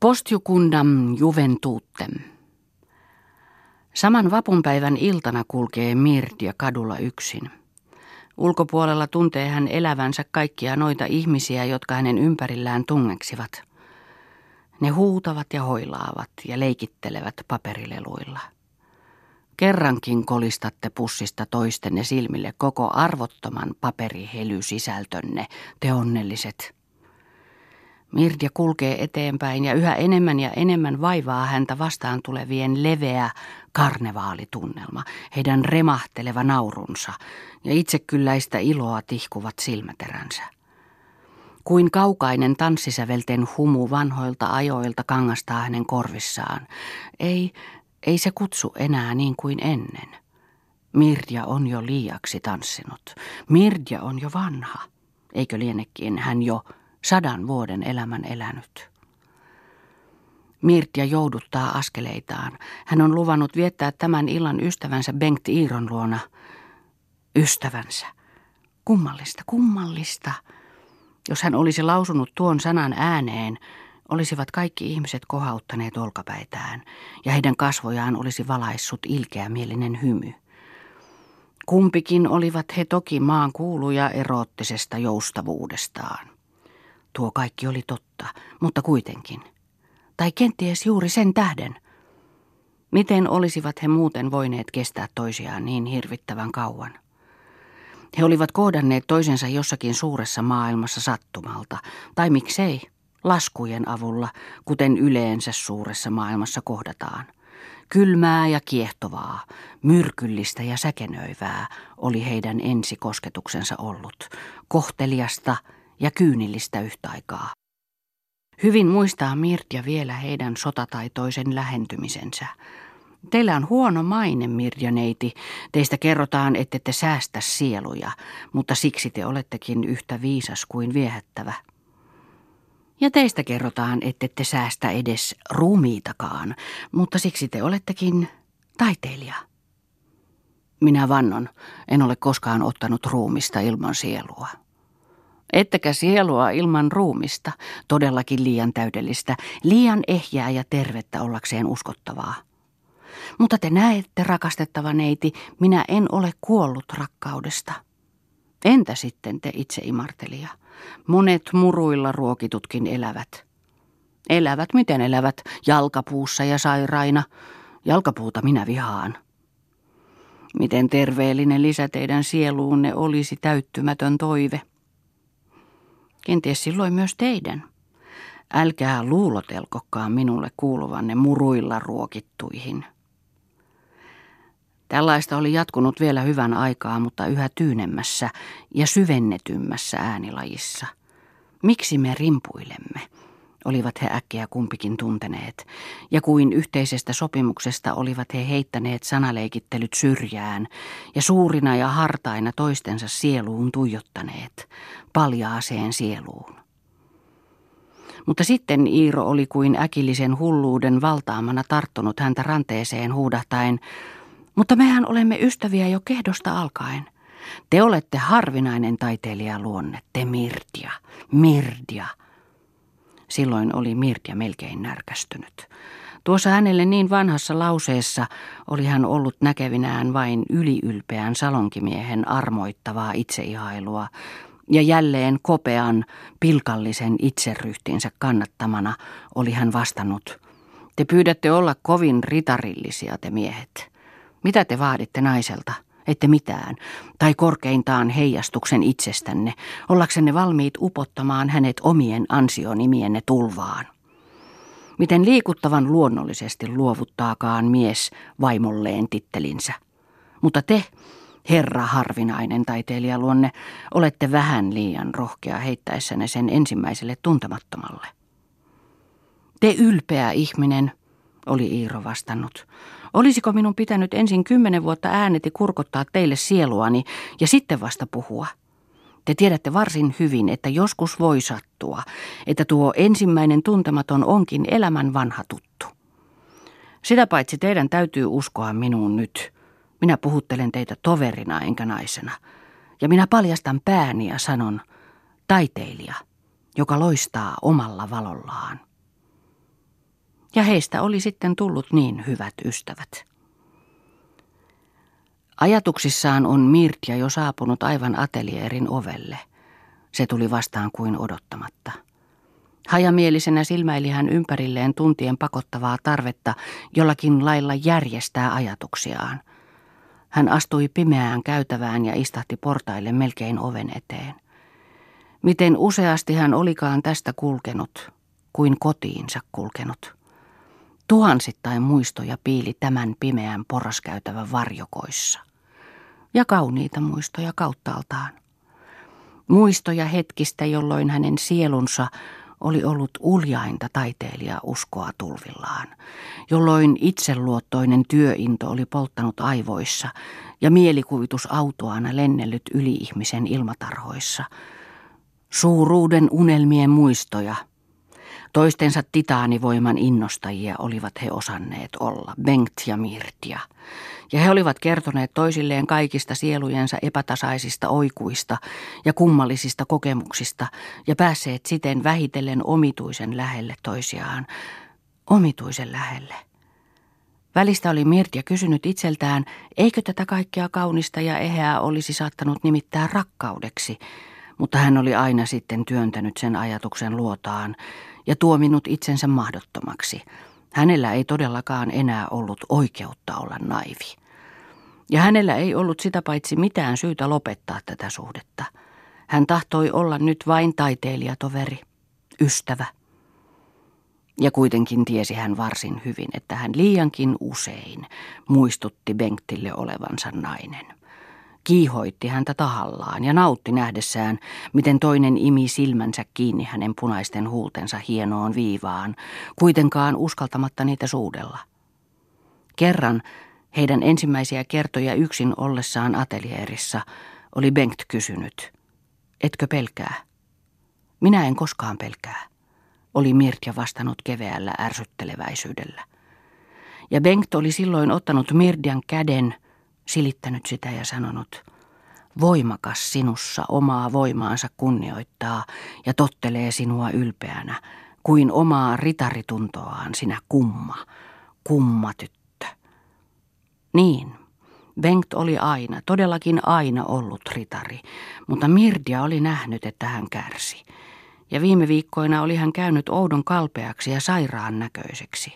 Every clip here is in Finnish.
Postjukundam juventuuttem. Saman vapunpäivän iltana kulkee Mirtia kadulla yksin. Ulkopuolella tuntee hän elävänsä kaikkia noita ihmisiä, jotka hänen ympärillään tungeksivat. Ne huutavat ja hoilaavat ja leikittelevät paperileluilla. Kerrankin kolistatte pussista toistenne silmille koko arvottoman paperihely-sisältönne, te onnelliset. Mirja kulkee eteenpäin ja yhä enemmän ja enemmän vaivaa häntä vastaan tulevien leveä karnevaalitunnelma, heidän remahteleva naurunsa ja itsekylläistä iloa tihkuvat silmäteränsä. Kuin kaukainen tanssisävelten humu vanhoilta ajoilta kangastaa hänen korvissaan. Ei, ei se kutsu enää niin kuin ennen. Mirja on jo liiaksi tanssinut. Mirja on jo vanha. Eikö lienekin hän jo sadan vuoden elämän elänyt? Mirtia jouduttaa askeleitaan. Hän on luvannut viettää tämän illan ystävänsä Bengt Iiron luona. Ystävänsä. Kummallista, kummallista. Jos hän olisi lausunut tuon sanan ääneen, olisivat kaikki ihmiset kohauttaneet olkapäitään ja heidän kasvojaan olisi valaissut ilkeämielinen hymy. Kumpikin olivat he toki maan kuuluja eroottisesta joustavuudestaan. Tuo kaikki oli totta, mutta kuitenkin. Tai kenties juuri sen tähden. Miten olisivat he muuten voineet kestää toisiaan niin hirvittävän kauan? He olivat kohdanneet toisensa jossakin suuressa maailmassa sattumalta, tai miksei, laskujen avulla, kuten yleensä suuressa maailmassa kohdataan. Kylmää ja kiehtovaa, myrkyllistä ja säkenöivää oli heidän ensikosketuksensa ollut, kohteliasta ja kyynillistä yhtä aikaa. Hyvin muistaa Mirja vielä heidän sotataitoisen lähentymisensä. Teillä on huono maine, Mirjaneiti. Teistä kerrotaan, ette te säästä sieluja, mutta siksi te olettekin yhtä viisas kuin viehättävä. Ja teistä kerrotaan, ette te säästä edes ruumiitakaan, mutta siksi te olettekin taiteilija. Minä vannon, en ole koskaan ottanut ruumista ilman sielua. Ettekä sielua ilman ruumista, todellakin liian täydellistä, liian ehjää ja tervettä ollakseen uskottavaa. Mutta te näette, rakastettava neiti, minä en ole kuollut rakkaudesta. Entä sitten te itse imartelija? Monet muruilla ruokitutkin elävät. Elävät miten elävät, jalkapuussa ja sairaina. Jalkapuuta minä vihaan. Miten terveellinen lisä teidän sieluunne olisi täyttymätön toive. Kenties silloin myös teidän. Älkää luulotelkokaan minulle kuuluvanne muruilla ruokittuihin. Tällaista oli jatkunut vielä hyvän aikaa, mutta yhä tyynemmässä ja syvennetymmässä äänilajissa. Miksi me rimpuilemme? Olivat he äkkiä kumpikin tunteneet, ja kuin yhteisestä sopimuksesta olivat he heittäneet sanaleikittelyt syrjään ja suurina ja hartaina toistensa sieluun tuijottaneet, paljaaseen sieluun. Mutta sitten Iiro oli kuin äkillisen hulluuden valtaamana tarttunut häntä ranteeseen huudahtaen, mutta mehän olemme ystäviä jo kehdosta alkaen. Te olette harvinainen taiteilija luonne, te Mirdia, Mirdia. Silloin oli Mirdia melkein närkästynyt. Tuossa hänelle niin vanhassa lauseessa oli hän ollut näkevinään vain yliylpeän salonkimiehen armoittavaa itseihailua, ja jälleen kopean, pilkallisen itseryhtinsä kannattamana oli hän vastannut, te pyydätte olla kovin ritarillisia te miehet. Mitä te vaaditte naiselta? Ette mitään, tai korkeintaan heijastuksen itsestänne, ollaksenne valmiit upottamaan hänet omien ansionimienne tulvaan. Miten liikuttavan luonnollisesti luovuttaakaan mies vaimolleen tittelinsä. Mutta te, herra harvinainen taiteilijaluonne, olette vähän liian rohkea heittäessänne sen ensimmäiselle tuntemattomalle. Te ylpeä ihminen, oli Iiro vastannut. Olisiko minun pitänyt ensin kymmenen vuotta ääneti kurkottaa teille sieluani ja sitten vasta puhua? Te tiedätte varsin hyvin, että joskus voi sattua, että tuo ensimmäinen tuntematon onkin elämän vanha tuttu. Sitä paitsi teidän täytyy uskoa minuun nyt. Minä puhuttelen teitä toverina enkä naisena. Ja minä paljastan pääni ja sanon, taiteilija, joka loistaa omalla valollaan. Ja heistä oli sitten tullut niin hyvät ystävät. Ajatuksissaan on Mirtja jo saapunut aivan atelierin ovelle. Se tuli vastaan kuin odottamatta. Hajamielisenä silmäili hän ympärilleen tuntien pakottavaa tarvetta jollakin lailla järjestää ajatuksiaan. Hän astui pimeään käytävään ja istahti portaille melkein oven eteen. Miten useasti hän olikaan tästä kulkenut, kuin kotiinsa kulkenut. Tuhansittain muistoja piili tämän pimeän poraskäytävän varjokoissa. Ja kauniita muistoja kauttaaltaan. Muistoja hetkistä, jolloin hänen sielunsa oli ollut uljainta taiteilija uskoa tulvillaan, jolloin itseluottoinen työinto oli polttanut aivoissa ja mielikuvitus autoana lennellyt yli-ihmisen ilmatarhoissa. Suuruuden unelmien muistoja – Toistensa titaanivoiman innostajia olivat he osanneet olla, Bengt ja Mirtia. Ja he olivat kertoneet toisilleen kaikista sielujensa epätasaisista oikuista ja kummallisista kokemuksista ja päässeet siten vähitellen omituisen lähelle toisiaan. Omituisen lähelle. Välistä oli Mirtia kysynyt itseltään, eikö tätä kaikkea kaunista ja eheää olisi saattanut nimittää rakkaudeksi, mutta hän oli aina sitten työntänyt sen ajatuksen luotaan ja tuominut itsensä mahdottomaksi. Hänellä ei todellakaan enää ollut oikeutta olla naivi. Ja hänellä ei ollut sitä paitsi mitään syytä lopettaa tätä suhdetta. Hän tahtoi olla nyt vain taiteilijatoveri, ystävä. Ja kuitenkin tiesi hän varsin hyvin, että hän liiankin usein muistutti Bengtille olevansa nainen kiihoitti häntä tahallaan ja nautti nähdessään, miten toinen imi silmänsä kiinni hänen punaisten huultensa hienoon viivaan, kuitenkaan uskaltamatta niitä suudella. Kerran heidän ensimmäisiä kertoja yksin ollessaan atelierissa oli Bengt kysynyt, etkö pelkää? Minä en koskaan pelkää, oli Mirtja vastannut keveällä ärsytteleväisyydellä. Ja Bengt oli silloin ottanut Mirdian käden – silittänyt sitä ja sanonut, voimakas sinussa omaa voimaansa kunnioittaa ja tottelee sinua ylpeänä, kuin omaa ritarituntoaan sinä kumma, kumma tyttö. Niin, Bengt oli aina, todellakin aina ollut ritari, mutta Mirdia oli nähnyt, että hän kärsi. Ja viime viikkoina oli hän käynyt oudon kalpeaksi ja sairaan näköiseksi.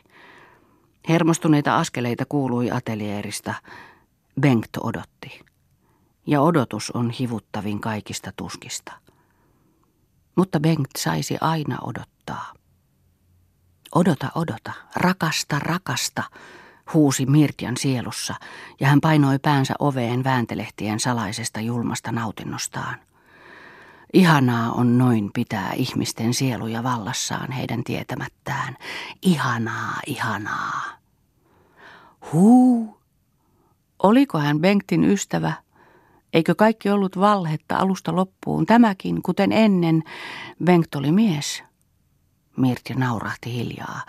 Hermostuneita askeleita kuului atelierista, Bengt odotti. Ja odotus on hivuttavin kaikista tuskista. Mutta Bengt saisi aina odottaa. Odota, odota, rakasta, rakasta, huusi Mirtian sielussa, ja hän painoi päänsä oveen vääntelehtien salaisesta julmasta nautinnostaan. Ihanaa on noin pitää ihmisten sieluja vallassaan heidän tietämättään. Ihanaa, ihanaa. Huu, Oliko hän Bengtin ystävä? Eikö kaikki ollut valhetta alusta loppuun? Tämäkin, kuten ennen, Bengt oli mies. Mirti naurahti hiljaa,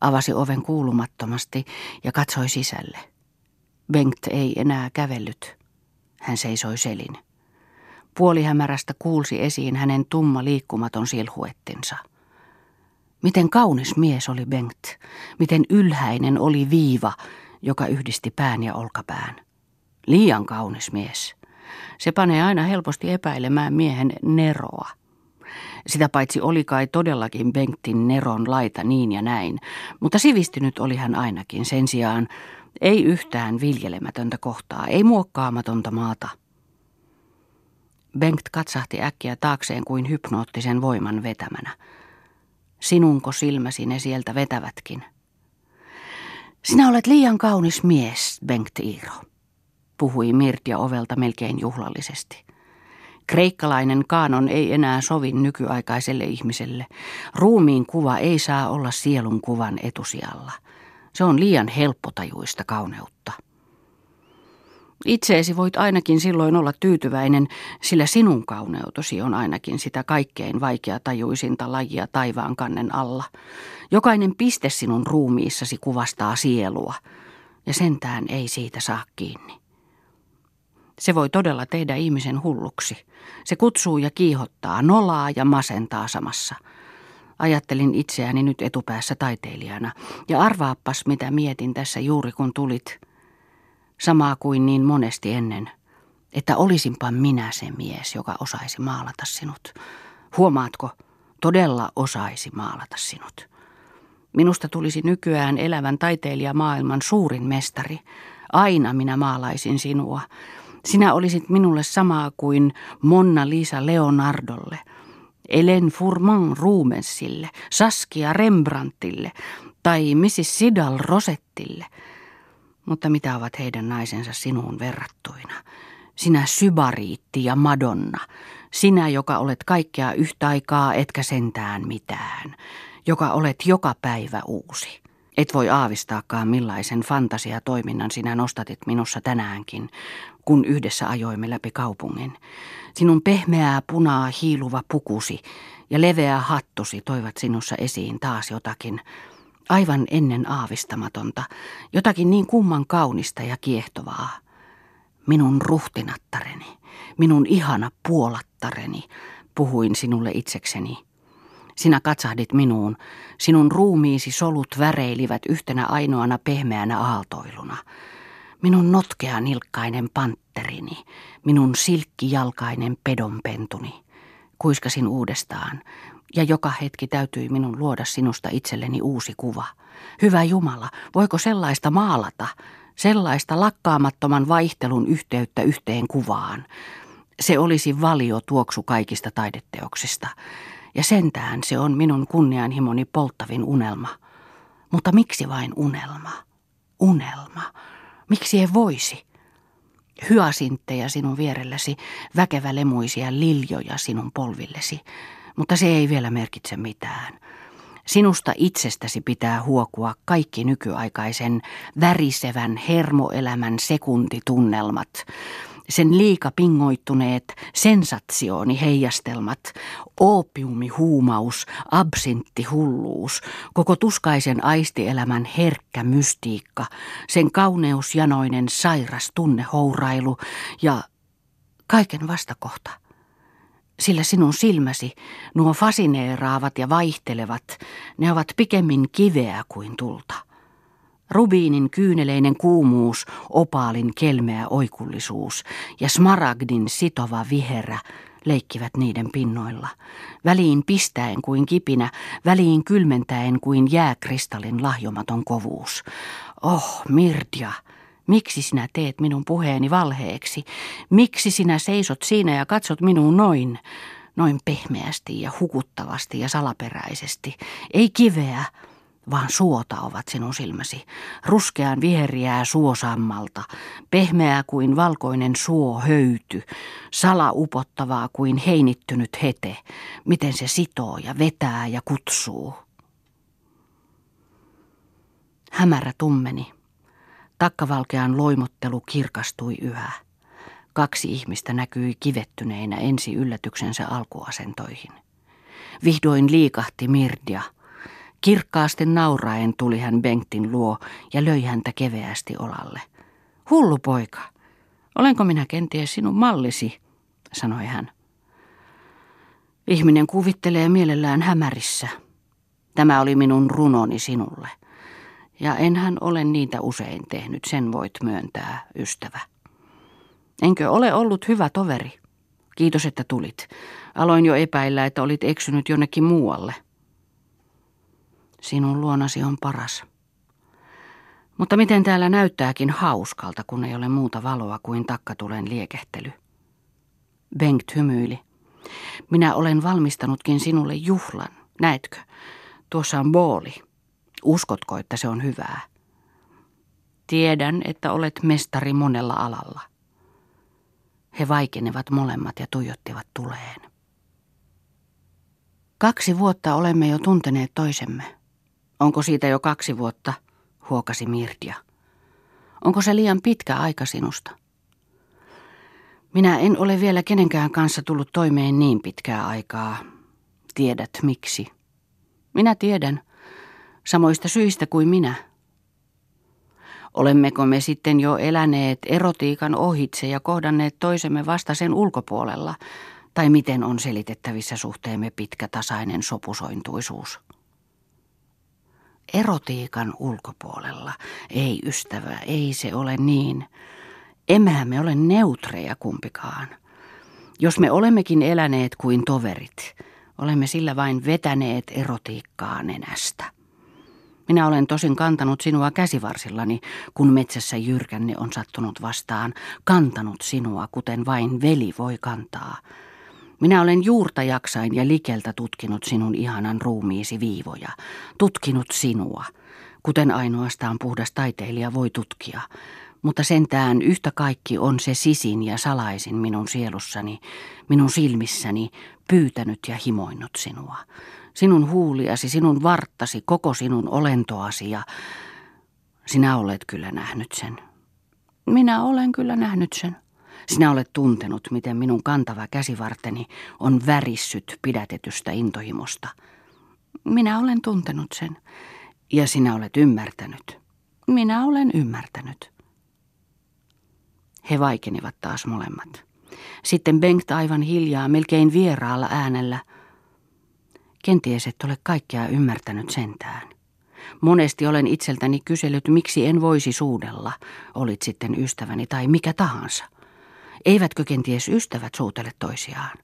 avasi oven kuulumattomasti ja katsoi sisälle. Bengt ei enää kävellyt. Hän seisoi selin. Puolihämärästä kuulsi esiin hänen tumma liikkumaton silhuettinsa. Miten kaunis mies oli Bengt, miten ylhäinen oli viiva, joka yhdisti pään ja olkapään. Liian kaunis mies. Se panee aina helposti epäilemään miehen neroa. Sitä paitsi oli kai todellakin Bengtin neron laita niin ja näin, mutta sivistynyt oli hän ainakin sen sijaan. Ei yhtään viljelemätöntä kohtaa, ei muokkaamatonta maata. Bengt katsahti äkkiä taakseen kuin hypnoottisen voiman vetämänä. Sinunko silmäsi ne sieltä vetävätkin? Sinä olet liian kaunis mies, Bengt Iiro puhui Mirtia ovelta melkein juhlallisesti. Kreikkalainen kaanon ei enää sovi nykyaikaiselle ihmiselle. Ruumiin kuva ei saa olla sielun kuvan etusijalla. Se on liian helppotajuista kauneutta. Itseesi voit ainakin silloin olla tyytyväinen, sillä sinun kauneutosi on ainakin sitä kaikkein vaikeatajuisinta lajia taivaan kannen alla. Jokainen piste sinun ruumiissasi kuvastaa sielua, ja sentään ei siitä saa kiinni. Se voi todella tehdä ihmisen hulluksi. Se kutsuu ja kiihottaa, nolaa ja masentaa samassa. Ajattelin itseäni nyt etupäässä taiteilijana. Ja arvaappas, mitä mietin tässä juuri kun tulit. Samaa kuin niin monesti ennen. Että olisinpa minä se mies, joka osaisi maalata sinut. Huomaatko, todella osaisi maalata sinut. Minusta tulisi nykyään elävän taiteilijamaailman suurin mestari. Aina minä maalaisin sinua. Sinä olisit minulle samaa kuin Monna Lisa Leonardolle, Elen Furman Rubensille, Saskia Rembrandtille tai Mrs. Sidal Rosettille. Mutta mitä ovat heidän naisensa sinuun verrattuina? Sinä sybariitti ja Madonna, sinä, joka olet kaikkea yhtä aikaa etkä sentään mitään, joka olet joka päivä uusi. Et voi aavistaakaan millaisen fantasiatoiminnan sinä nostatit minussa tänäänkin, kun yhdessä ajoimme läpi kaupungin. Sinun pehmeää punaa hiiluva pukusi ja leveä hattusi toivat sinussa esiin taas jotakin, aivan ennen aavistamatonta, jotakin niin kumman kaunista ja kiehtovaa. Minun ruhtinattareni, minun ihana puolattareni, puhuin sinulle itsekseni. Sinä katsahdit minuun, sinun ruumiisi solut väreilivät yhtenä ainoana pehmeänä aaltoiluna. Minun notkea nilkkainen pantterini, minun silkkijalkainen pedonpentuni. Kuiskasin uudestaan, ja joka hetki täytyi minun luoda sinusta itselleni uusi kuva. Hyvä Jumala, voiko sellaista maalata, sellaista lakkaamattoman vaihtelun yhteyttä yhteen kuvaan? Se olisi valio tuoksu kaikista taideteoksista. Ja sentään se on minun kunnianhimoni polttavin unelma. Mutta miksi vain unelma? Unelma. Miksi ei voisi? Hyasintteja sinun vierelläsi, väkevälemuisia liljoja sinun polvillesi, mutta se ei vielä merkitse mitään. Sinusta itsestäsi pitää huokua kaikki nykyaikaisen värisevän hermoelämän sekuntitunnelmat, sen liika pingoittuneet sensatsiooni heijastelmat, oopiumihuumaus, absinttihulluus, koko tuskaisen aistielämän herkkä mystiikka, sen kauneusjanoinen sairas tunnehourailu ja kaiken vastakohta. Sillä sinun silmäsi, nuo fasineeraavat ja vaihtelevat, ne ovat pikemmin kiveä kuin tulta. Rubiinin kyyneleinen kuumuus, opaalin kelmeä oikullisuus ja smaragdin sitova viherä leikkivät niiden pinnoilla. Väliin pistäen kuin kipinä, väliin kylmentäen kuin jääkristallin lahjomaton kovuus. Oh, Mirdia, miksi sinä teet minun puheeni valheeksi? Miksi sinä seisot siinä ja katsot minuun noin? Noin pehmeästi ja hukuttavasti ja salaperäisesti. Ei kiveä, vaan suota ovat sinun silmäsi, ruskean viheriää suosammalta, pehmeää kuin valkoinen suo höyty, salaupottavaa kuin heinittynyt hete, miten se sitoo ja vetää ja kutsuu. Hämärä tummeni. Takkavalkean loimottelu kirkastui yhä. Kaksi ihmistä näkyi kivettyneinä ensi yllätyksensä alkuasentoihin. Vihdoin liikahti Mirdia – Kirkkaasti nauraen tuli hän Bengtin luo ja löi häntä keveästi olalle. Hullu poika, olenko minä kenties sinun mallisi, sanoi hän. Ihminen kuvittelee mielellään hämärissä. Tämä oli minun runoni sinulle. Ja enhän ole niitä usein tehnyt, sen voit myöntää, ystävä. Enkö ole ollut hyvä toveri? Kiitos, että tulit. Aloin jo epäillä, että olit eksynyt jonnekin muualle. Sinun luonasi on paras. Mutta miten täällä näyttääkin hauskalta, kun ei ole muuta valoa kuin takkatulen liekehtely. Bengt hymyili. Minä olen valmistanutkin sinulle juhlan, näetkö? Tuossa on booli. Uskotko, että se on hyvää? Tiedän, että olet mestari monella alalla. He vaikenevat molemmat ja tuijottivat tuleen. Kaksi vuotta olemme jo tunteneet toisemme. Onko siitä jo kaksi vuotta, huokasi Mirdia. Onko se liian pitkä aika sinusta? Minä en ole vielä kenenkään kanssa tullut toimeen niin pitkää aikaa. Tiedät miksi. Minä tiedän, samoista syistä kuin minä. Olemmeko me sitten jo eläneet erotiikan ohitse ja kohdanneet toisemme vasta sen ulkopuolella, Tai miten on selitettävissä suhteemme pitkä tasainen sopusointuisuus? Erotiikan ulkopuolella. Ei ystävä, ei se ole niin. Emmehän me ole neutreja kumpikaan. Jos me olemmekin eläneet kuin toverit, olemme sillä vain vetäneet erotiikkaa nenästä. Minä olen tosin kantanut sinua käsivarsillani, kun metsässä jyrkänne on sattunut vastaan, kantanut sinua, kuten vain veli voi kantaa. Minä olen juurta jaksain ja likeltä tutkinut sinun ihanan ruumiisi viivoja, tutkinut sinua, kuten ainoastaan puhdas taiteilija voi tutkia, mutta sentään yhtä kaikki on se sisin ja salaisin minun sielussani, minun silmissäni, pyytänyt ja himoinnut sinua. Sinun huuliasi, sinun varttasi, koko sinun olentoasi ja sinä olet kyllä nähnyt sen. Minä olen kyllä nähnyt sen. Sinä olet tuntenut, miten minun kantava käsivarteni on värissyt pidätetystä intohimosta. Minä olen tuntenut sen. Ja sinä olet ymmärtänyt. Minä olen ymmärtänyt. He vaikenivat taas molemmat. Sitten Bengt aivan hiljaa, melkein vieraalla äänellä. Kenties et ole kaikkea ymmärtänyt sentään. Monesti olen itseltäni kysellyt, miksi en voisi suudella, olit sitten ystäväni tai mikä tahansa. Eivätkö kenties ystävät suutele toisiaan?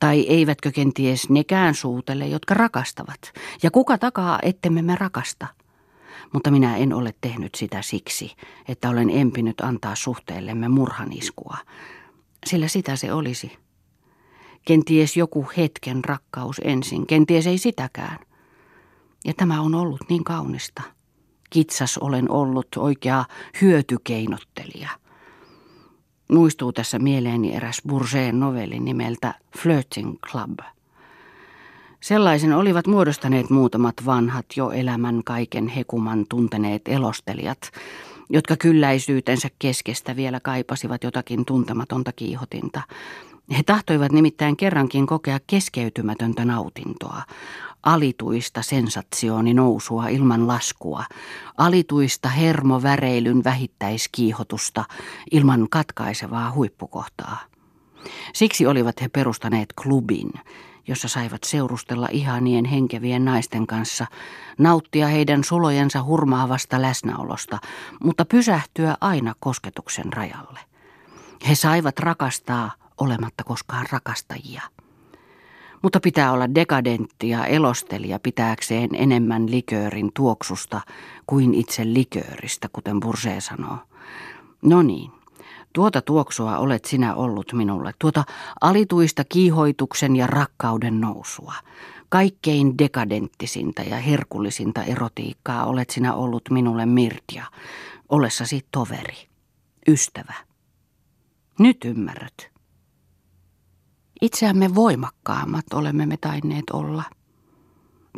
Tai eivätkö kenties nekään suutele, jotka rakastavat? Ja kuka takaa, ettemme me rakasta? Mutta minä en ole tehnyt sitä siksi, että olen empinyt antaa suhteellemme murhaniskua, sillä sitä se olisi. Kenties joku hetken rakkaus ensin, kenties ei sitäkään. Ja tämä on ollut niin kaunista. Kitsas olen ollut oikea hyötykeinottelija – Muistuu tässä mieleeni eräs Bourgetin novelli nimeltä Flirting Club. Sellaisen olivat muodostaneet muutamat vanhat jo elämän kaiken hekuman tunteneet elostelijat, jotka kylläisyytensä keskestä vielä kaipasivat jotakin tuntematonta kiihotinta. He tahtoivat nimittäin kerrankin kokea keskeytymätöntä nautintoa, alituista sensatsiooni nousua ilman laskua, alituista hermoväreilyn vähittäiskiihotusta ilman katkaisevaa huippukohtaa. Siksi olivat he perustaneet klubin, jossa saivat seurustella ihanien henkevien naisten kanssa, nauttia heidän sulojensa hurmaavasta läsnäolosta, mutta pysähtyä aina kosketuksen rajalle. He saivat rakastaa olematta koskaan rakastajia. Mutta pitää olla dekadentti ja elostelija pitääkseen enemmän liköörin tuoksusta kuin itse likööristä, kuten Burse sanoo. No niin, tuota tuoksua olet sinä ollut minulle, tuota alituista kiihoituksen ja rakkauden nousua. Kaikkein dekadenttisinta ja herkullisinta erotiikkaa olet sinä ollut minulle Mirtia, olessasi toveri, ystävä. Nyt ymmärrät. Itseämme voimakkaammat olemme me tainneet olla.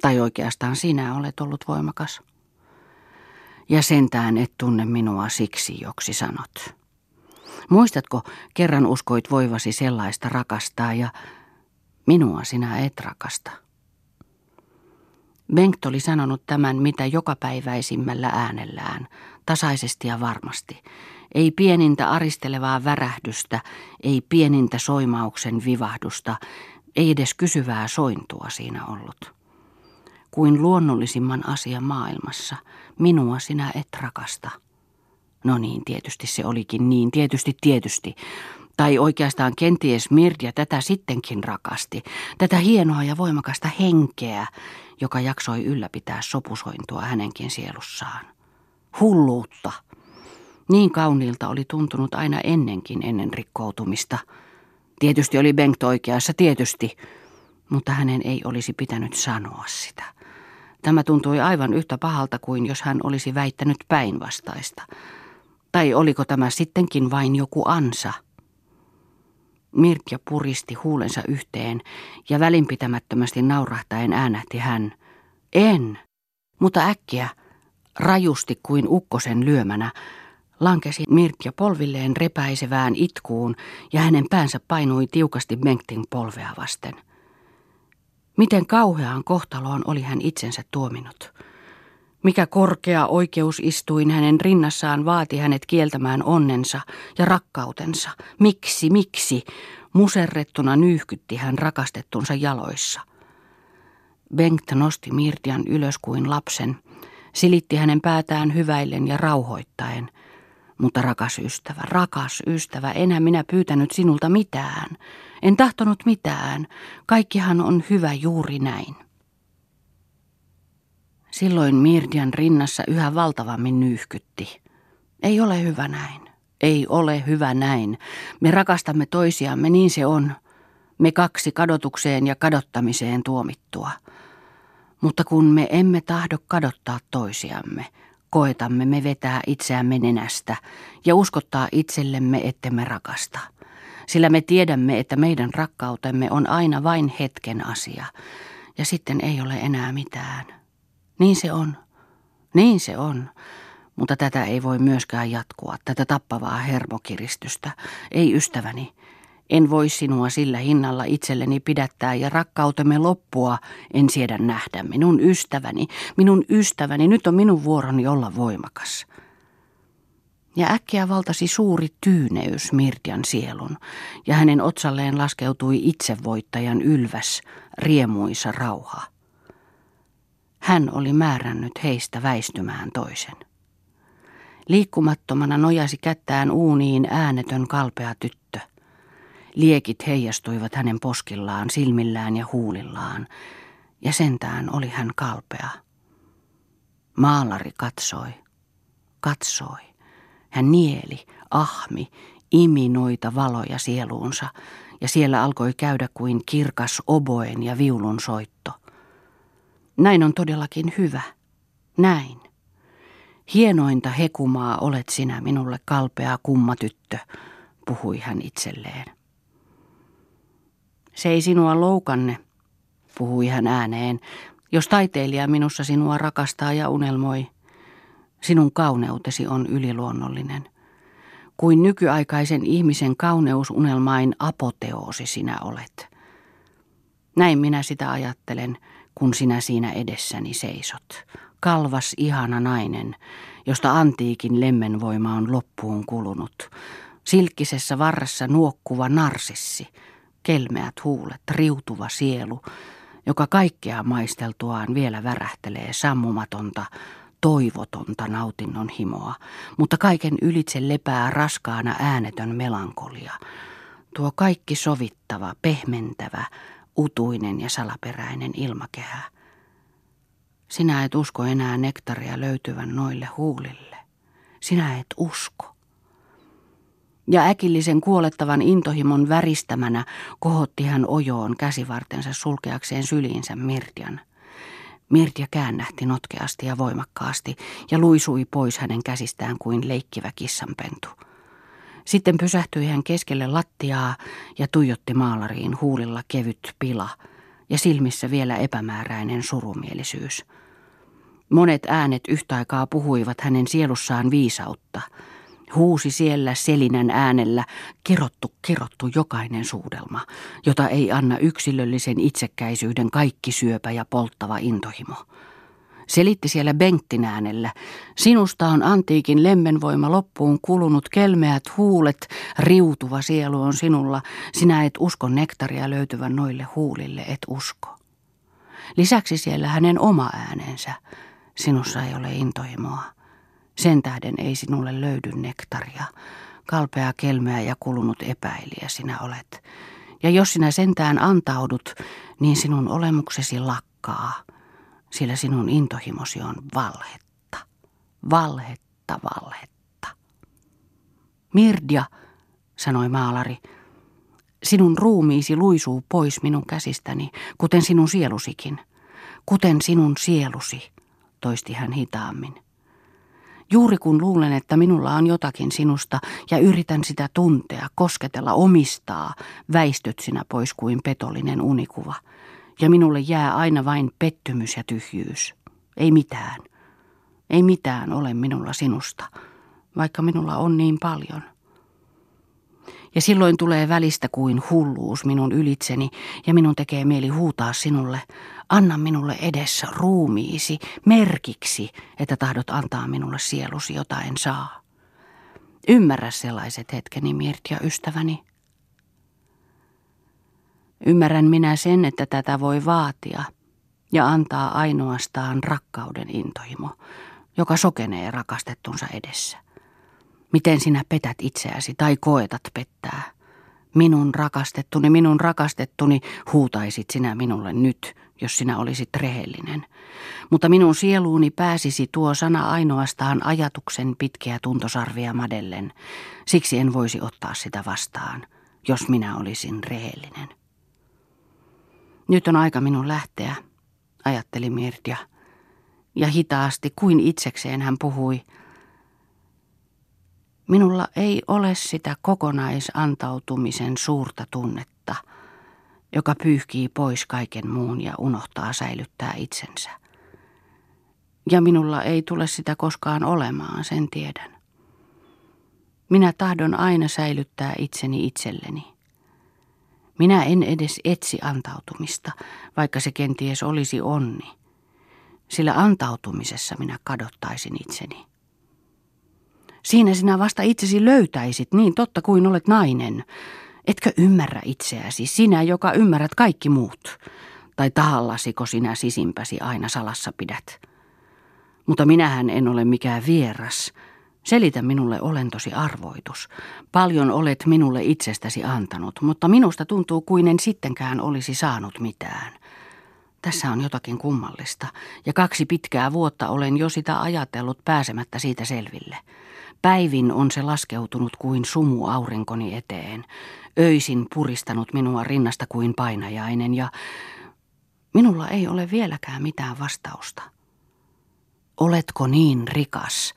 Tai oikeastaan sinä olet ollut voimakas. Ja sentään et tunne minua siksi, joksi sanot. Muistatko, kerran uskoit voivasi sellaista rakastaa ja minua sinä et rakasta. Bengt oli sanonut tämän mitä jokapäiväisimmällä äänellään, tasaisesti ja varmasti, ei pienintä aristelevaa värähdystä, ei pienintä soimauksen vivahdusta, ei edes kysyvää sointua siinä ollut. Kuin luonnollisimman asia maailmassa, minua sinä et rakasta. No niin, tietysti se olikin niin, tietysti, tietysti. Tai oikeastaan kenties Mirja tätä sittenkin rakasti, tätä hienoa ja voimakasta henkeä, joka jaksoi ylläpitää sopusointua hänenkin sielussaan. Hulluutta. Niin kauniilta oli tuntunut aina ennenkin ennen rikkoutumista. Tietysti oli Bengt oikeassa, tietysti, mutta hänen ei olisi pitänyt sanoa sitä. Tämä tuntui aivan yhtä pahalta kuin jos hän olisi väittänyt päinvastaista. Tai oliko tämä sittenkin vain joku ansa? Mirkja puristi huulensa yhteen ja välinpitämättömästi naurahtaen äänähti hän. En, mutta äkkiä, rajusti kuin ukkosen lyömänä, lankesi Mirkja polvilleen repäisevään itkuun ja hänen päänsä painui tiukasti Bengtin polvea vasten. Miten kauheaan kohtaloon oli hän itsensä tuominut. Mikä korkea oikeus istuin hänen rinnassaan vaati hänet kieltämään onnensa ja rakkautensa. Miksi, miksi? Muserrettuna nyyhkytti hän rakastettunsa jaloissa. Bengt nosti Mirtian ylös kuin lapsen, silitti hänen päätään hyväillen ja rauhoittaen. Mutta rakas ystävä, rakas ystävä, enää minä pyytänyt sinulta mitään. En tahtonut mitään. Kaikkihan on hyvä juuri näin. Silloin Mirdian rinnassa yhä valtavammin nyyhkytti. Ei ole hyvä näin. Ei ole hyvä näin. Me rakastamme toisiamme, niin se on. Me kaksi kadotukseen ja kadottamiseen tuomittua. Mutta kun me emme tahdo kadottaa toisiamme, koetamme me vetää itseämme nenästä ja uskottaa itsellemme, ettemme rakasta. Sillä me tiedämme, että meidän rakkautemme on aina vain hetken asia, ja sitten ei ole enää mitään. Niin se on. Niin se on. Mutta tätä ei voi myöskään jatkua, tätä tappavaa hermokiristystä. Ei ystäväni. En voi sinua sillä hinnalla itselleni pidättää ja rakkautemme loppua en siedä nähdä. Minun ystäväni, minun ystäväni, nyt on minun vuoroni olla voimakas. Ja äkkiä valtasi suuri tyyneys Mirtian sielun, ja hänen otsalleen laskeutui itsevoittajan ylväs, riemuisa rauha. Hän oli määrännyt heistä väistymään toisen. Liikkumattomana nojasi kättään uuniin äänetön kalpea tyttö. Liekit heijastuivat hänen poskillaan, silmillään ja huulillaan, ja sentään oli hän kalpea. Maalari katsoi, katsoi. Hän nieli, ahmi, imi noita valoja sieluunsa, ja siellä alkoi käydä kuin kirkas oboen ja viulun soitto. Näin on todellakin hyvä. Näin. Hienointa hekumaa olet sinä minulle kalpea kumma tyttö, puhui hän itselleen. Se ei sinua loukanne, puhui hän ääneen, jos taiteilija minussa sinua rakastaa ja unelmoi. Sinun kauneutesi on yliluonnollinen. Kuin nykyaikaisen ihmisen kauneusunelmain apoteoosi sinä olet. Näin minä sitä ajattelen, kun sinä siinä edessäni seisot kalvas ihana nainen, josta antiikin lemmenvoima on loppuun kulunut. Silkkisessä varressa nuokkuva narsissi, kelmeät huulet, riutuva sielu, joka kaikkea maisteltuaan vielä värähtelee sammumatonta, toivotonta nautinnon himoa, mutta kaiken ylitse lepää raskaana äänetön melankolia. Tuo kaikki sovittava, pehmentävä, utuinen ja salaperäinen ilmakehä – sinä et usko enää nektaria löytyvän noille huulille. Sinä et usko. Ja äkillisen kuolettavan intohimon väristämänä kohotti hän ojoon käsivartensa sulkeakseen syliinsä Mirtian. Mirtia käännähti notkeasti ja voimakkaasti ja luisui pois hänen käsistään kuin leikkivä kissanpentu. Sitten pysähtyi hän keskelle lattiaa ja tuijotti maalariin huulilla kevyt pila ja silmissä vielä epämääräinen surumielisyys – Monet äänet yhtä aikaa puhuivat hänen sielussaan viisautta. Huusi siellä selinän äänellä, kerottu, kerottu jokainen suudelma, jota ei anna yksilöllisen itsekkäisyyden kaikki syöpä ja polttava intohimo. Selitti siellä Bengtin äänellä, sinusta on antiikin lemmenvoima loppuun kulunut kelmeät huulet, riutuva sielu on sinulla, sinä et usko nektaria löytyvän noille huulille, et usko. Lisäksi siellä hänen oma äänensä, Sinussa ei ole intohimoa. Sen tähden ei sinulle löydy nektaria. Kalpea kelmeä ja kulunut epäilijä sinä olet. Ja jos sinä sentään antaudut, niin sinun olemuksesi lakkaa, sillä sinun intohimosi on valhetta. Valhetta, valhetta. Mirdia, sanoi maalari, sinun ruumiisi luisuu pois minun käsistäni, kuten sinun sielusikin, kuten sinun sielusi toisti hän hitaammin. Juuri kun luulen, että minulla on jotakin sinusta ja yritän sitä tuntea, kosketella, omistaa, väistyt sinä pois kuin petollinen unikuva. Ja minulle jää aina vain pettymys ja tyhjyys. Ei mitään. Ei mitään ole minulla sinusta, vaikka minulla on niin paljon. Ja silloin tulee välistä kuin hulluus minun ylitseni ja minun tekee mieli huutaa sinulle, Anna minulle edes ruumiisi merkiksi, että tahdot antaa minulle sielusi, jota en saa. Ymmärrä sellaiset hetkeni, Mirtia, ystäväni. Ymmärrän minä sen, että tätä voi vaatia ja antaa ainoastaan rakkauden intohimo, joka sokenee rakastettunsa edessä. Miten sinä petät itseäsi tai koetat pettää? Minun rakastettuni, minun rakastettuni, huutaisit sinä minulle nyt, jos sinä olisit rehellinen. Mutta minun sieluuni pääsisi tuo sana ainoastaan ajatuksen pitkiä tuntosarvia madellen. Siksi en voisi ottaa sitä vastaan, jos minä olisin rehellinen. Nyt on aika minun lähteä, ajatteli Mirtia. Ja hitaasti kuin itsekseen hän puhui. Minulla ei ole sitä kokonaisantautumisen suurta tunnetta, joka pyyhkii pois kaiken muun ja unohtaa säilyttää itsensä. Ja minulla ei tule sitä koskaan olemaan, sen tiedän. Minä tahdon aina säilyttää itseni itselleni. Minä en edes etsi antautumista, vaikka se kenties olisi onni. Sillä antautumisessa minä kadottaisin itseni. Siinä sinä vasta itsesi löytäisit, niin totta kuin olet nainen. Etkö ymmärrä itseäsi, sinä, joka ymmärrät kaikki muut? Tai tahallasiko sinä sisimpäsi aina salassa pidät? Mutta minähän en ole mikään vieras, Selitä minulle olentosi arvoitus. Paljon olet minulle itsestäsi antanut, mutta minusta tuntuu kuin en sittenkään olisi saanut mitään. Tässä on jotakin kummallista, ja kaksi pitkää vuotta olen jo sitä ajatellut pääsemättä siitä selville. Päivin on se laskeutunut kuin sumu aurinkoni eteen, öisin puristanut minua rinnasta kuin painajainen, ja minulla ei ole vieläkään mitään vastausta. Oletko niin rikas?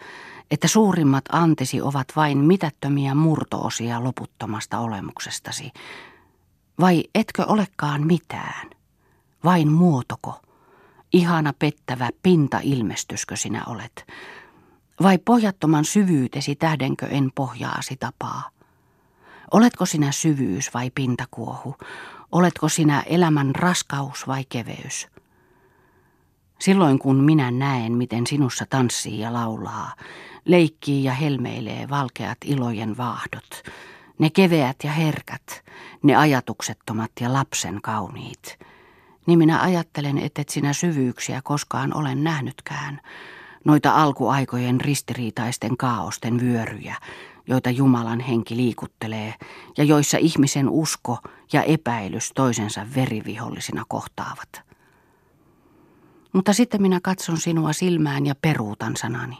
että suurimmat antesi ovat vain mitättömiä murtoosia loputtomasta olemuksestasi? Vai etkö olekaan mitään? Vain muotoko? Ihana pettävä pinta-ilmestyskö sinä olet? Vai pohjattoman syvyytesi tähdenkö en pohjaasi tapaa? Oletko sinä syvyys vai pintakuohu? Oletko sinä elämän raskaus vai keveys? Silloin kun minä näen, miten sinussa tanssii ja laulaa, leikkii ja helmeilee valkeat ilojen vaahdot, ne keveät ja herkät, ne ajatuksettomat ja lapsen kauniit, niin minä ajattelen, et sinä syvyyksiä koskaan olen nähnytkään, noita alkuaikojen ristiriitaisten kaaosten vyöryjä, joita Jumalan henki liikuttelee ja joissa ihmisen usko ja epäilys toisensa verivihollisina kohtaavat. Mutta sitten minä katson sinua silmään ja peruutan sanani.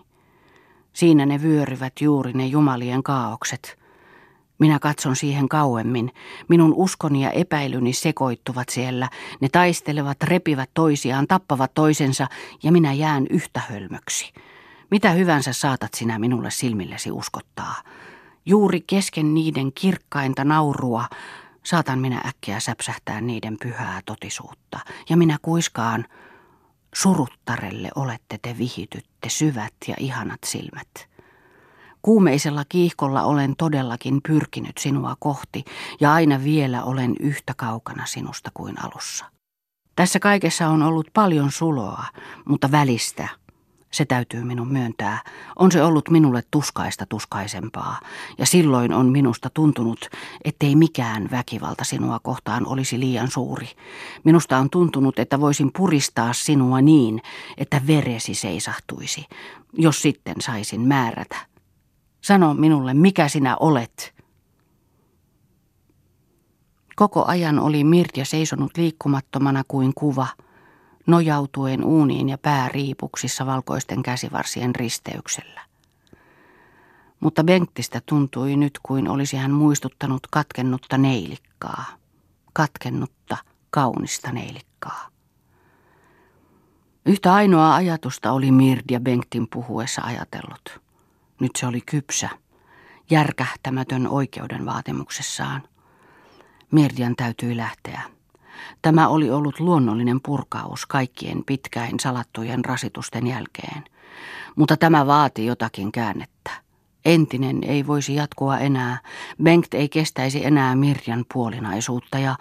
Siinä ne vyöryvät juuri ne jumalien kaaukset. Minä katson siihen kauemmin. Minun uskoni ja epäilyni sekoittuvat siellä. Ne taistelevat, repivät toisiaan, tappavat toisensa ja minä jään yhtä hölmöksi. Mitä hyvänsä saatat sinä minulle silmillesi uskottaa? Juuri kesken niiden kirkkainta naurua saatan minä äkkiä säpsähtää niiden pyhää totisuutta. Ja minä kuiskaan, Suruttarelle olette te vihitytte syvät ja ihanat silmät. Kuumeisella kiihkolla olen todellakin pyrkinyt sinua kohti ja aina vielä olen yhtä kaukana sinusta kuin alussa. Tässä kaikessa on ollut paljon suloa, mutta välistä se täytyy minun myöntää, on se ollut minulle tuskaista tuskaisempaa, ja silloin on minusta tuntunut, ettei mikään väkivalta sinua kohtaan olisi liian suuri. Minusta on tuntunut, että voisin puristaa sinua niin, että veresi seisahtuisi, jos sitten saisin määrätä. Sano minulle, mikä sinä olet. Koko ajan oli Mirja seisonut liikkumattomana kuin kuva – nojautuen uuniin ja pääriipuksissa valkoisten käsivarsien risteyksellä. Mutta Benktistä tuntui nyt kuin olisi hän muistuttanut katkennutta neilikkaa. Katkennutta, kaunista neilikkaa. Yhtä ainoa ajatusta oli Mirdia Benktin puhuessa ajatellut. Nyt se oli kypsä, järkähtämätön oikeuden vaatimuksessaan. Mirdian täytyi lähteä. Tämä oli ollut luonnollinen purkaus kaikkien pitkäin salattujen rasitusten jälkeen. Mutta tämä vaati jotakin käännettä. Entinen ei voisi jatkua enää, Bengt ei kestäisi enää Mirjan puolinaisuutta ja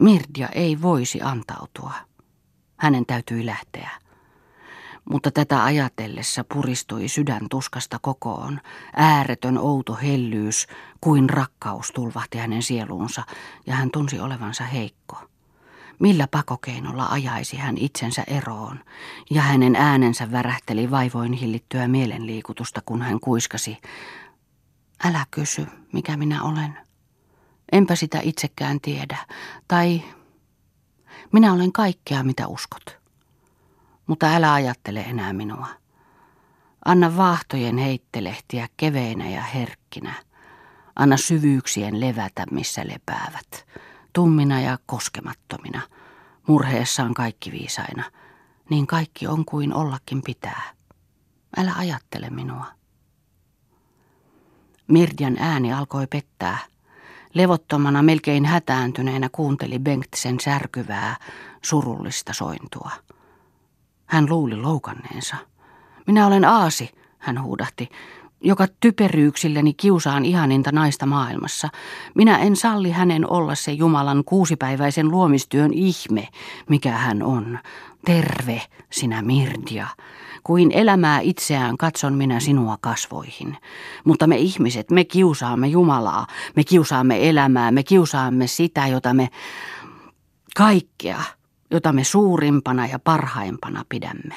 Mirja ei voisi antautua. Hänen täytyi lähteä. Mutta tätä ajatellessa puristui sydän tuskasta kokoon. Ääretön outo hellyys kuin rakkaus tulvahti hänen sieluunsa ja hän tunsi olevansa heikko. Millä pakokeinolla ajaisi hän itsensä eroon, ja hänen äänensä värähteli vaivoin hillittyä mielenliikutusta, kun hän kuiskasi, älä kysy, mikä minä olen. Enpä sitä itsekään tiedä, tai minä olen kaikkea, mitä uskot. Mutta älä ajattele enää minua. Anna vaahtojen heittelehtiä keveinä ja herkkinä. Anna syvyyksien levätä, missä lepäävät tummina ja koskemattomina, murheessaan kaikki viisaina, niin kaikki on kuin ollakin pitää. Älä ajattele minua. Mirdian ääni alkoi pettää. Levottomana, melkein hätääntyneenä kuunteli Bengt sen särkyvää, surullista sointua. Hän luuli loukanneensa. Minä olen Aasi, hän huudahti joka typeryyksilleni kiusaan ihaninta naista maailmassa. Minä en salli hänen olla se Jumalan kuusipäiväisen luomistyön ihme, mikä hän on. Terve, sinä Mirdia. Kuin elämää itseään katson minä sinua kasvoihin. Mutta me ihmiset, me kiusaamme Jumalaa, me kiusaamme elämää, me kiusaamme sitä, jota me kaikkea, jota me suurimpana ja parhaimpana pidämme.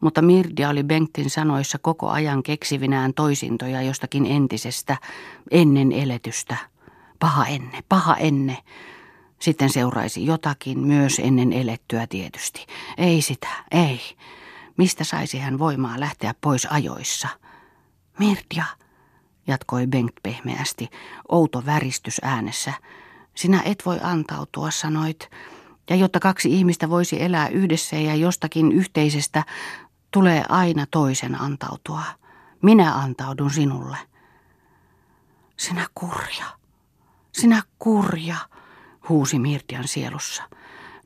Mutta Mirdia oli Bengtin sanoissa koko ajan keksivinään toisintoja jostakin entisestä, ennen eletystä. Paha enne, paha enne. Sitten seuraisi jotakin, myös ennen elettyä tietysti. Ei sitä, ei. Mistä saisi hän voimaa lähteä pois ajoissa? Mirdia, jatkoi Bengt pehmeästi, outo väristys äänessä. Sinä et voi antautua, sanoit. Ja jotta kaksi ihmistä voisi elää yhdessä ja jostakin yhteisestä, tulee aina toisen antautua. Minä antaudun sinulle. Sinä kurja, sinä kurja, huusi Mirtian sielussa.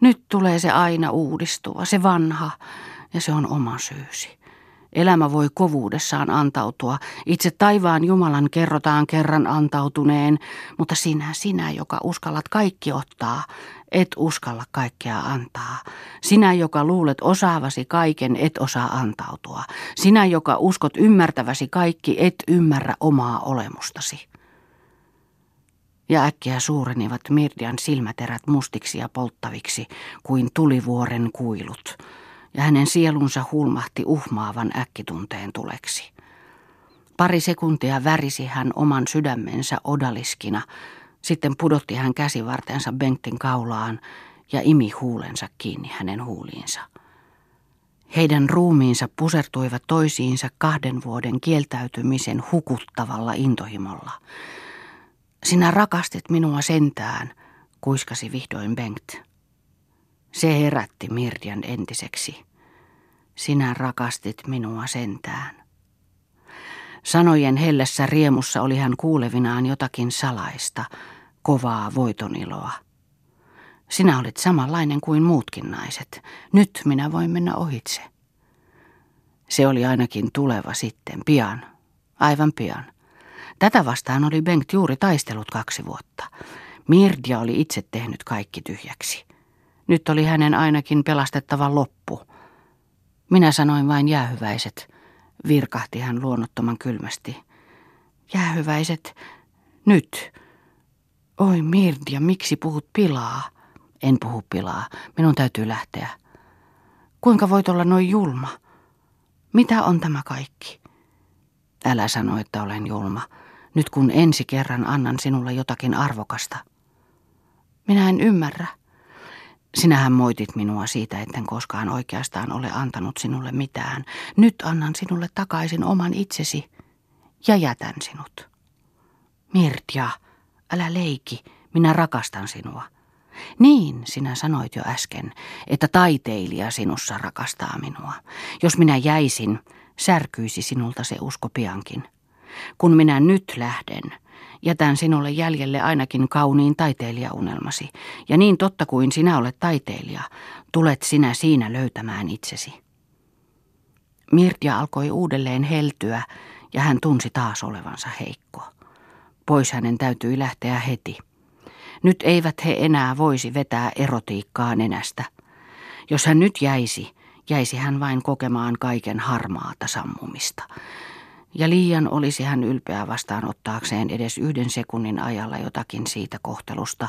Nyt tulee se aina uudistuva, se vanha, ja se on oma syysi. Elämä voi kovuudessaan antautua. Itse taivaan Jumalan kerrotaan kerran antautuneen, mutta sinä, sinä, joka uskallat kaikki ottaa, et uskalla kaikkea antaa. Sinä, joka luulet osaavasi kaiken, et osaa antautua. Sinä, joka uskot ymmärtäväsi kaikki, et ymmärrä omaa olemustasi. Ja äkkiä suurenivat Mirdian silmäterät mustiksi ja polttaviksi kuin tulivuoren kuilut, ja hänen sielunsa hulmahti uhmaavan äkkitunteen tuleksi. Pari sekuntia värisi hän oman sydämensä odaliskina, sitten pudotti hän käsivartensa Bengtin kaulaan ja imi huulensa kiinni hänen huuliinsa. Heidän ruumiinsa pusertuivat toisiinsa kahden vuoden kieltäytymisen hukuttavalla intohimolla. Sinä rakastit minua sentään, kuiskasi vihdoin Bengt. Se herätti Mirjan entiseksi. Sinä rakastit minua sentään. Sanojen hellessä riemussa oli hän kuulevinaan jotakin salaista, kovaa voitoniloa. Sinä olet samanlainen kuin muutkin naiset. Nyt minä voin mennä ohitse. Se oli ainakin tuleva sitten, pian, aivan pian. Tätä vastaan oli Bengt juuri taistellut kaksi vuotta. Mirdia oli itse tehnyt kaikki tyhjäksi. Nyt oli hänen ainakin pelastettava loppu. Minä sanoin vain jäähyväiset, virkahti hän luonnottoman kylmästi. Jäähyväiset, nyt. Oi Mirdia, miksi puhut pilaa? En puhu pilaa, minun täytyy lähteä. Kuinka voit olla noin julma? Mitä on tämä kaikki? Älä sano, että olen julma, nyt kun ensi kerran annan sinulle jotakin arvokasta. Minä en ymmärrä. Sinähän moitit minua siitä, etten koskaan oikeastaan ole antanut sinulle mitään. Nyt annan sinulle takaisin oman itsesi ja jätän sinut. Mirtja, älä leiki, minä rakastan sinua. Niin, sinä sanoit jo äsken, että taiteilija sinussa rakastaa minua. Jos minä jäisin, särkyisi sinulta se usko piankin. Kun minä nyt lähden, jätän sinulle jäljelle ainakin kauniin taiteilijaunelmasi. Ja niin totta kuin sinä olet taiteilija, tulet sinä siinä löytämään itsesi. Mirtia alkoi uudelleen heltyä ja hän tunsi taas olevansa heikko. Pois hänen täytyi lähteä heti. Nyt eivät he enää voisi vetää erotiikkaa nenästä. Jos hän nyt jäisi jäisi hän vain kokemaan kaiken harmaata sammumista. Ja liian olisi hän ylpeä vastaanottaakseen edes yhden sekunnin ajalla jotakin siitä kohtelusta,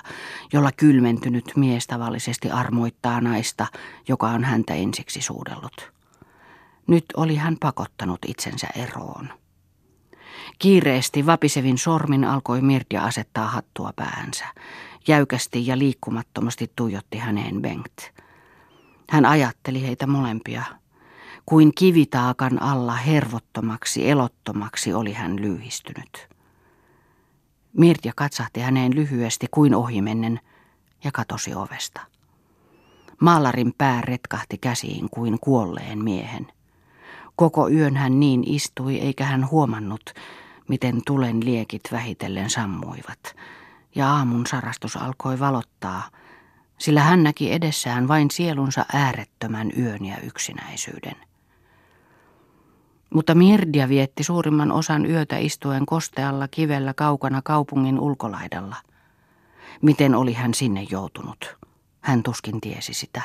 jolla kylmentynyt mies tavallisesti armoittaa naista, joka on häntä ensiksi suudellut. Nyt oli hän pakottanut itsensä eroon. Kiireesti vapisevin sormin alkoi Mirdia asettaa hattua päänsä. Jäykästi ja liikkumattomasti tuijotti häneen Bengt. Hän ajatteli heitä molempia. Kuin kivitaakan alla hervottomaksi, elottomaksi oli hän lyhistynyt. Mirtia katsahti häneen lyhyesti kuin ohimennen ja katosi ovesta. Maalarin pää retkahti käsiin kuin kuolleen miehen. Koko yön hän niin istui, eikä hän huomannut, miten tulen liekit vähitellen sammuivat, ja aamun sarastus alkoi valottaa, sillä hän näki edessään vain sielunsa äärettömän yön ja yksinäisyyden. Mutta Mirdia vietti suurimman osan yötä istuen kostealla kivellä kaukana kaupungin ulkolaidalla. Miten oli hän sinne joutunut? Hän tuskin tiesi sitä.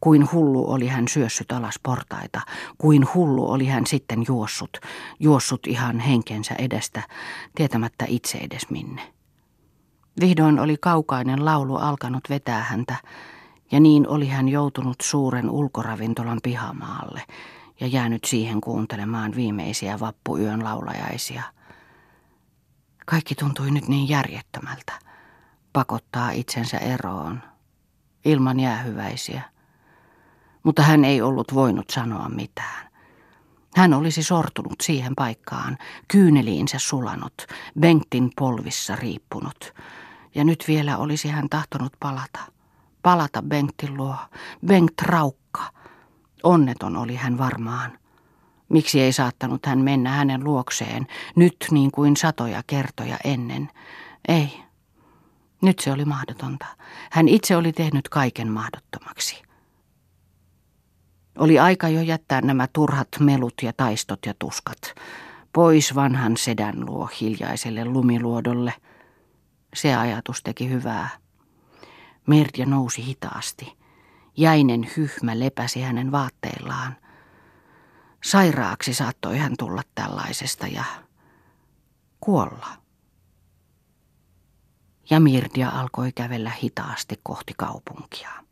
Kuin hullu oli hän syössyt alas portaita, kuin hullu oli hän sitten juossut, juossut ihan henkensä edestä, tietämättä itse edes minne. Vihdoin oli kaukainen laulu alkanut vetää häntä, ja niin oli hän joutunut suuren ulkoravintolan pihamaalle ja jäänyt siihen kuuntelemaan viimeisiä vappuyön laulajaisia. Kaikki tuntui nyt niin järjettömältä, pakottaa itsensä eroon, ilman jäähyväisiä mutta hän ei ollut voinut sanoa mitään. Hän olisi sortunut siihen paikkaan, kyyneliinsä sulanut, Bengtin polvissa riippunut. Ja nyt vielä olisi hän tahtonut palata. Palata Bengtin luo. Bengt raukka. Onneton oli hän varmaan. Miksi ei saattanut hän mennä hänen luokseen, nyt niin kuin satoja kertoja ennen? Ei. Nyt se oli mahdotonta. Hän itse oli tehnyt kaiken mahdottomaksi. Oli aika jo jättää nämä turhat melut ja taistot ja tuskat. Pois vanhan sedän luo hiljaiselle lumiluodolle. Se ajatus teki hyvää. Merja nousi hitaasti. Jäinen hyhmä lepäsi hänen vaatteillaan. Sairaaksi saattoi hän tulla tällaisesta ja kuolla. Ja Mirdia alkoi kävellä hitaasti kohti kaupunkia.